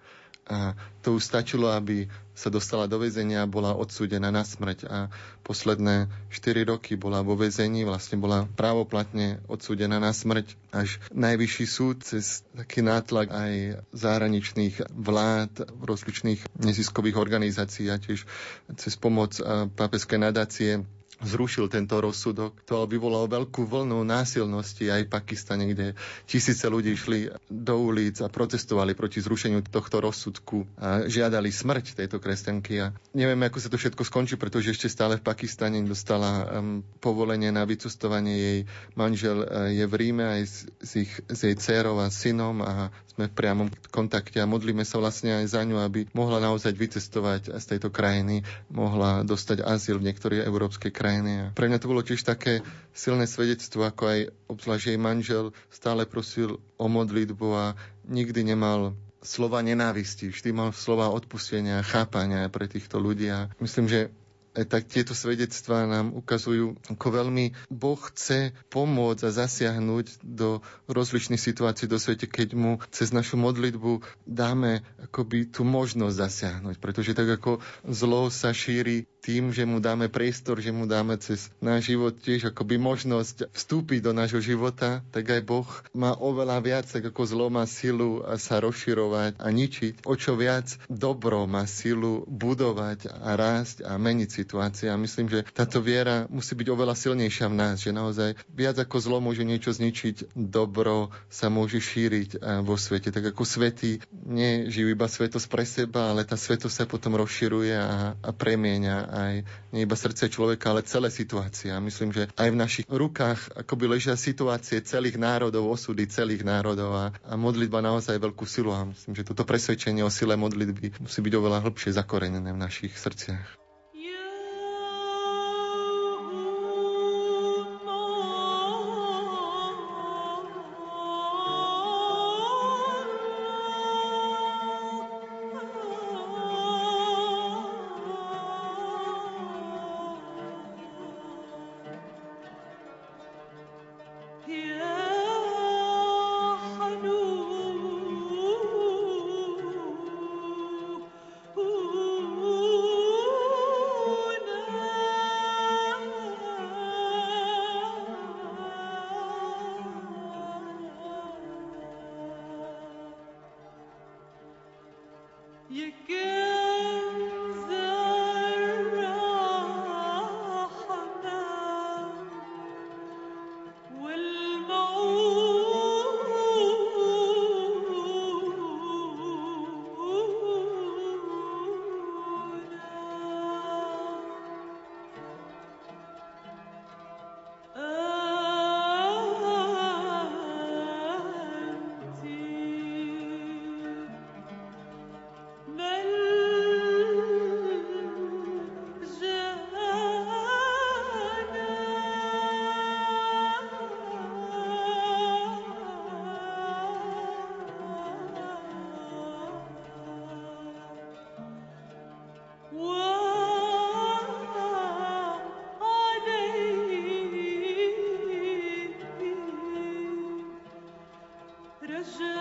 A to už stačilo, aby sa dostala do väzenia a bola odsúdená na smrť. A posledné 4 roky bola vo väzení, vlastne bola právoplatne odsúdená na smrť. Až najvyšší súd cez taký nátlak aj zahraničných vlád, rozličných neziskových organizácií a tiež cez pomoc pápeskej nadácie zrušil tento rozsudok. To vyvolalo veľkú vlnu násilnosti aj v Pakistane, kde tisíce ľudí išli do ulic a protestovali proti zrušeniu tohto rozsudku a žiadali smrť tejto kresťanky. A nevieme, ako sa to všetko skončí, pretože ešte stále v Pakistane dostala um, povolenie na vycestovanie. Jej manžel uh, je v Ríme aj s, s, ich, s jej dcerou a synom a sme v priamom kontakte a modlíme sa vlastne aj za ňu, aby mohla naozaj vycestovať z tejto krajiny, mohla dostať azyl v niektorých európskej krajine. A pre mňa to bolo tiež také silné svedectvo, ako aj obzvlášť jej manžel stále prosil o modlitbu a nikdy nemal slova nenávisti, vždy mal slova odpustenia, chápania pre týchto ľudí. A myslím, že tak tieto svedectvá nám ukazujú, ako veľmi Boh chce pomôcť a zasiahnuť do rozličných situácií do svete, keď mu cez našu modlitbu dáme akoby tú možnosť zasiahnuť. Pretože tak ako zlo sa šíri tým, že mu dáme priestor, že mu dáme cez náš život tiež akoby možnosť vstúpiť do nášho života, tak aj Boh má oveľa viac, tak ako zlo má silu a sa rozširovať a ničiť. O čo viac dobro má silu budovať a rásť a meniť situácie. A myslím, že táto viera musí byť oveľa silnejšia v nás, že naozaj viac ako zlo môže niečo zničiť, dobro sa môže šíriť vo svete. Tak ako svety nežijú iba svetosť pre seba, ale tá svetosť sa potom rozširuje a, a premieňa aj nie iba srdce človeka, ale celé situácie. A myslím, že aj v našich rukách akoby ležia situácie celých národov, osudy celých národov a, a modlitba naozaj veľkú silu. A myslím, že toto presvedčenie o sile modlitby musí byť oveľa hĺbšie zakorenené v našich srdciach. je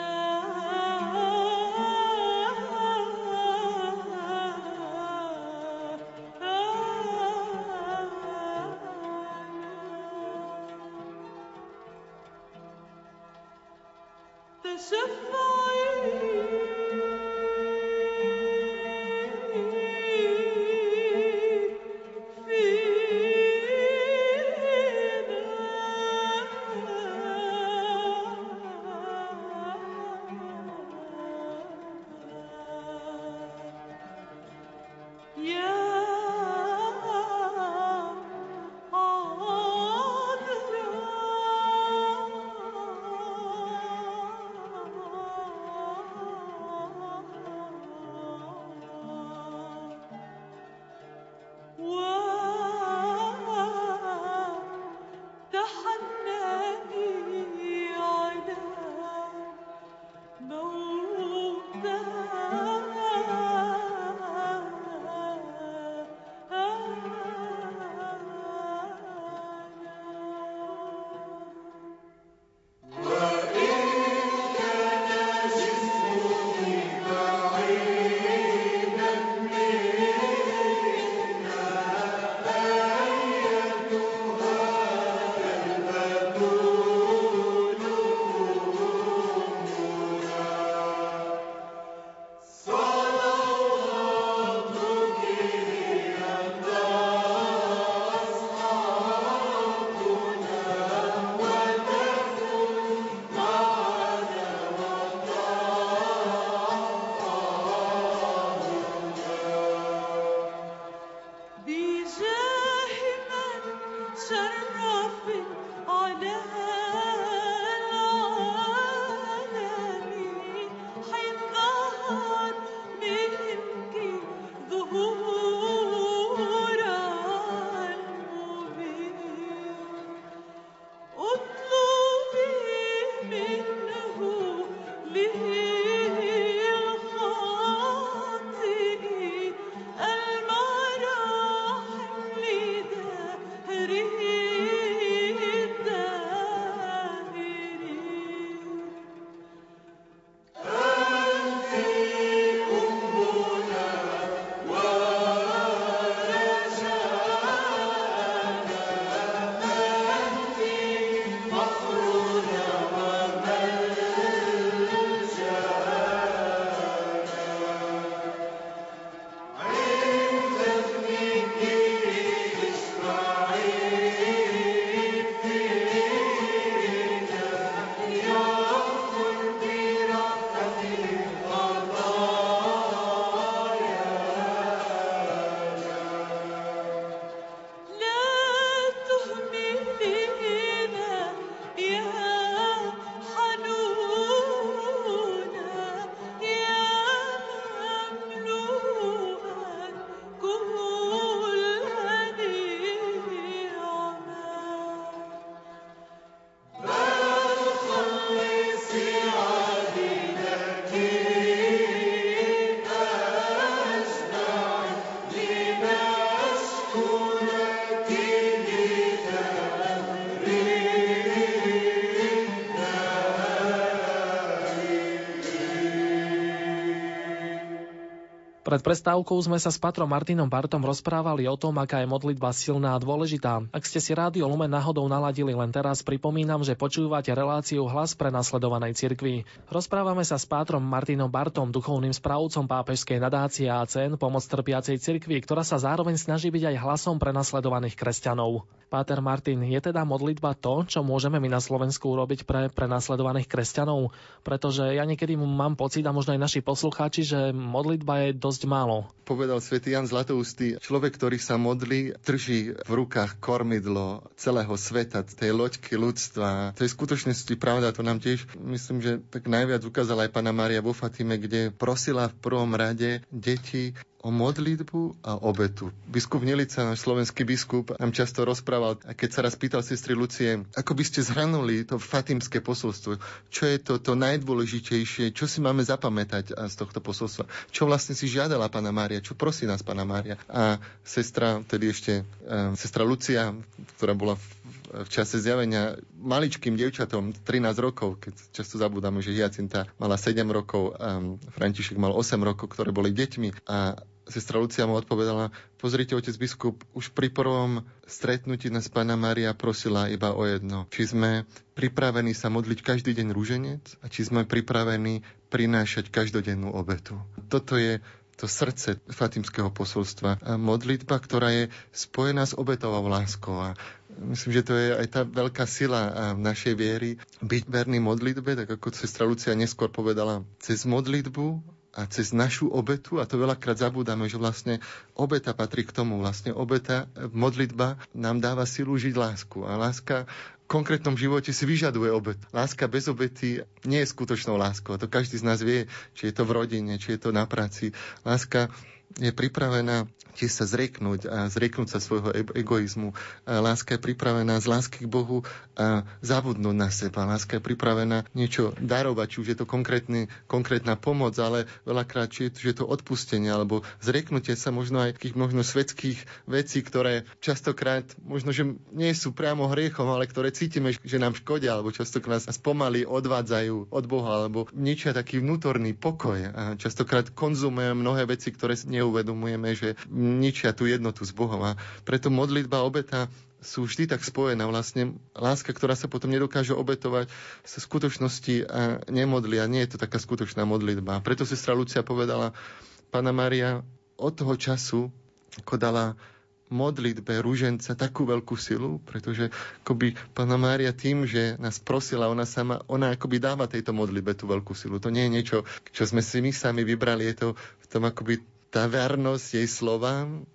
Pred prestávkou sme sa s Patrom Martinom Bartom rozprávali o tom, aká je modlitba silná a dôležitá. Ak ste si rádio Lumen náhodou naladili len teraz, pripomínam, že počúvate reláciu Hlas pre nasledovanej cirkvi. Rozprávame sa s Pátrom Martinom Bartom, duchovným správcom pápežskej nadácie ACN Pomoc trpiacej cirkvi, ktorá sa zároveň snaží byť aj hlasom pre nasledovaných kresťanov. Páter Martin, je teda modlitba to, čo môžeme my na Slovensku urobiť pre prenasledovaných kresťanov? Pretože ja niekedy mám pocit, a možno aj naši poslucháči, že modlitba je dosť málo. Povedal svätý Jan Zlatoustý, človek, ktorý sa modlí, drží v rukách kormidlo celého sveta, tej loďky ľudstva. To je skutočnosti pravda, to nám tiež, myslím, že tak najviac ukázala aj pána Mária vo Fatime, kde prosila v prvom rade deti o modlitbu a obetu. Biskup Nelica, náš slovenský biskup, nám často rozprával, a keď sa raz pýtal sestry Lucie, ako by ste zhrnuli to fatimské posolstvo, čo je to, to najdôležitejšie, čo si máme zapamätať z tohto posolstva, čo vlastne si žiadala pána Mária, čo prosí nás pána Mária. A sestra, tedy ešte um, sestra Lucia, ktorá bola v čase zjavenia maličkým devčatom 13 rokov, keď často zabudáme, že Hyacinta mala 7 rokov, um, František mal 8 rokov, ktoré boli deťmi a sestra Lucia mu odpovedala, pozrite, otec biskup, už pri prvom stretnutí nás Pána Maria prosila iba o jedno. Či sme pripravení sa modliť každý deň rúženec a či sme pripravení prinášať každodennú obetu. Toto je to srdce fatimského posolstva. A modlitba, ktorá je spojená s obetovou láskou. A myslím, že to je aj tá veľká sila našej viery. Byť verný modlitbe, tak ako sestra Lucia neskôr povedala, cez modlitbu a cez našu obetu, a to veľakrát zabúdame, že vlastne obeta patrí k tomu, vlastne obeta, modlitba nám dáva silu žiť lásku. A láska konkrétnom živote si vyžaduje obet. Láska bez obety nie je skutočnou láskou. To každý z nás vie, či je to v rodine, či je to na práci. Láska je pripravená tiež sa zrieknúť a zrieknúť sa svojho egoizmu. Láska je pripravená z lásky k Bohu a zabudnúť na seba. Láska je pripravená niečo darovať, či už je to konkrétny, konkrétna pomoc, ale veľakrát, či je, to odpustenie, alebo zrieknutie sa možno aj takých možno svetských vecí, ktoré častokrát možno, že nie sú priamo hriechom, ale ktoré cítime, že nám škodia, alebo častokrát nás pomaly odvádzajú od Boha, alebo ničia taký vnútorný pokoj. A častokrát konzumujeme mnohé veci, ktoré neuvedomujeme, že ničia tú jednotu s Bohom. A preto modlitba obeta sú vždy tak spojené. Vlastne láska, ktorá sa potom nedokáže obetovať, sa skutočnosti nemodlí a nie je to taká skutočná modlitba. Preto sestra Lucia povedala, Pana Maria od toho času, ako dala modlitbe rúženca takú veľkú silu, pretože akoby Pana Mária tým, že nás prosila, ona sama, ona akoby dáva tejto modlitbe tú veľkú silu. To nie je niečo, čo sme si my sami vybrali, je to v tom akoby tá vernosť jej slovám,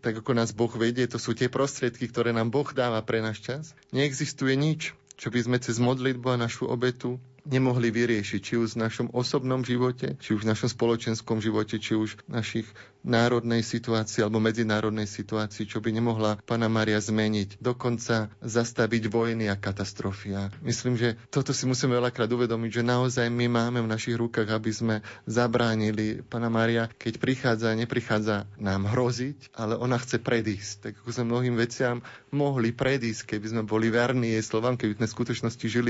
tak ako nás Boh vedie, to sú tie prostriedky, ktoré nám Boh dáva pre náš čas. Neexistuje nič, čo by sme cez modlitbu a našu obetu nemohli vyriešiť, či už v našom osobnom živote, či už v našom spoločenskom živote, či už v našich národnej situácii alebo medzinárodnej situácii, čo by nemohla Pana Maria zmeniť, dokonca zastaviť vojny a katastrofy. A myslím, že toto si musíme veľakrát uvedomiť, že naozaj my máme v našich rukách, aby sme zabránili Pana Maria, keď prichádza, neprichádza nám hroziť, ale ona chce predísť. Tak ako sme mnohým veciam mohli predísť, keby sme boli verní jej slovám, keby sme v skutočnosti žili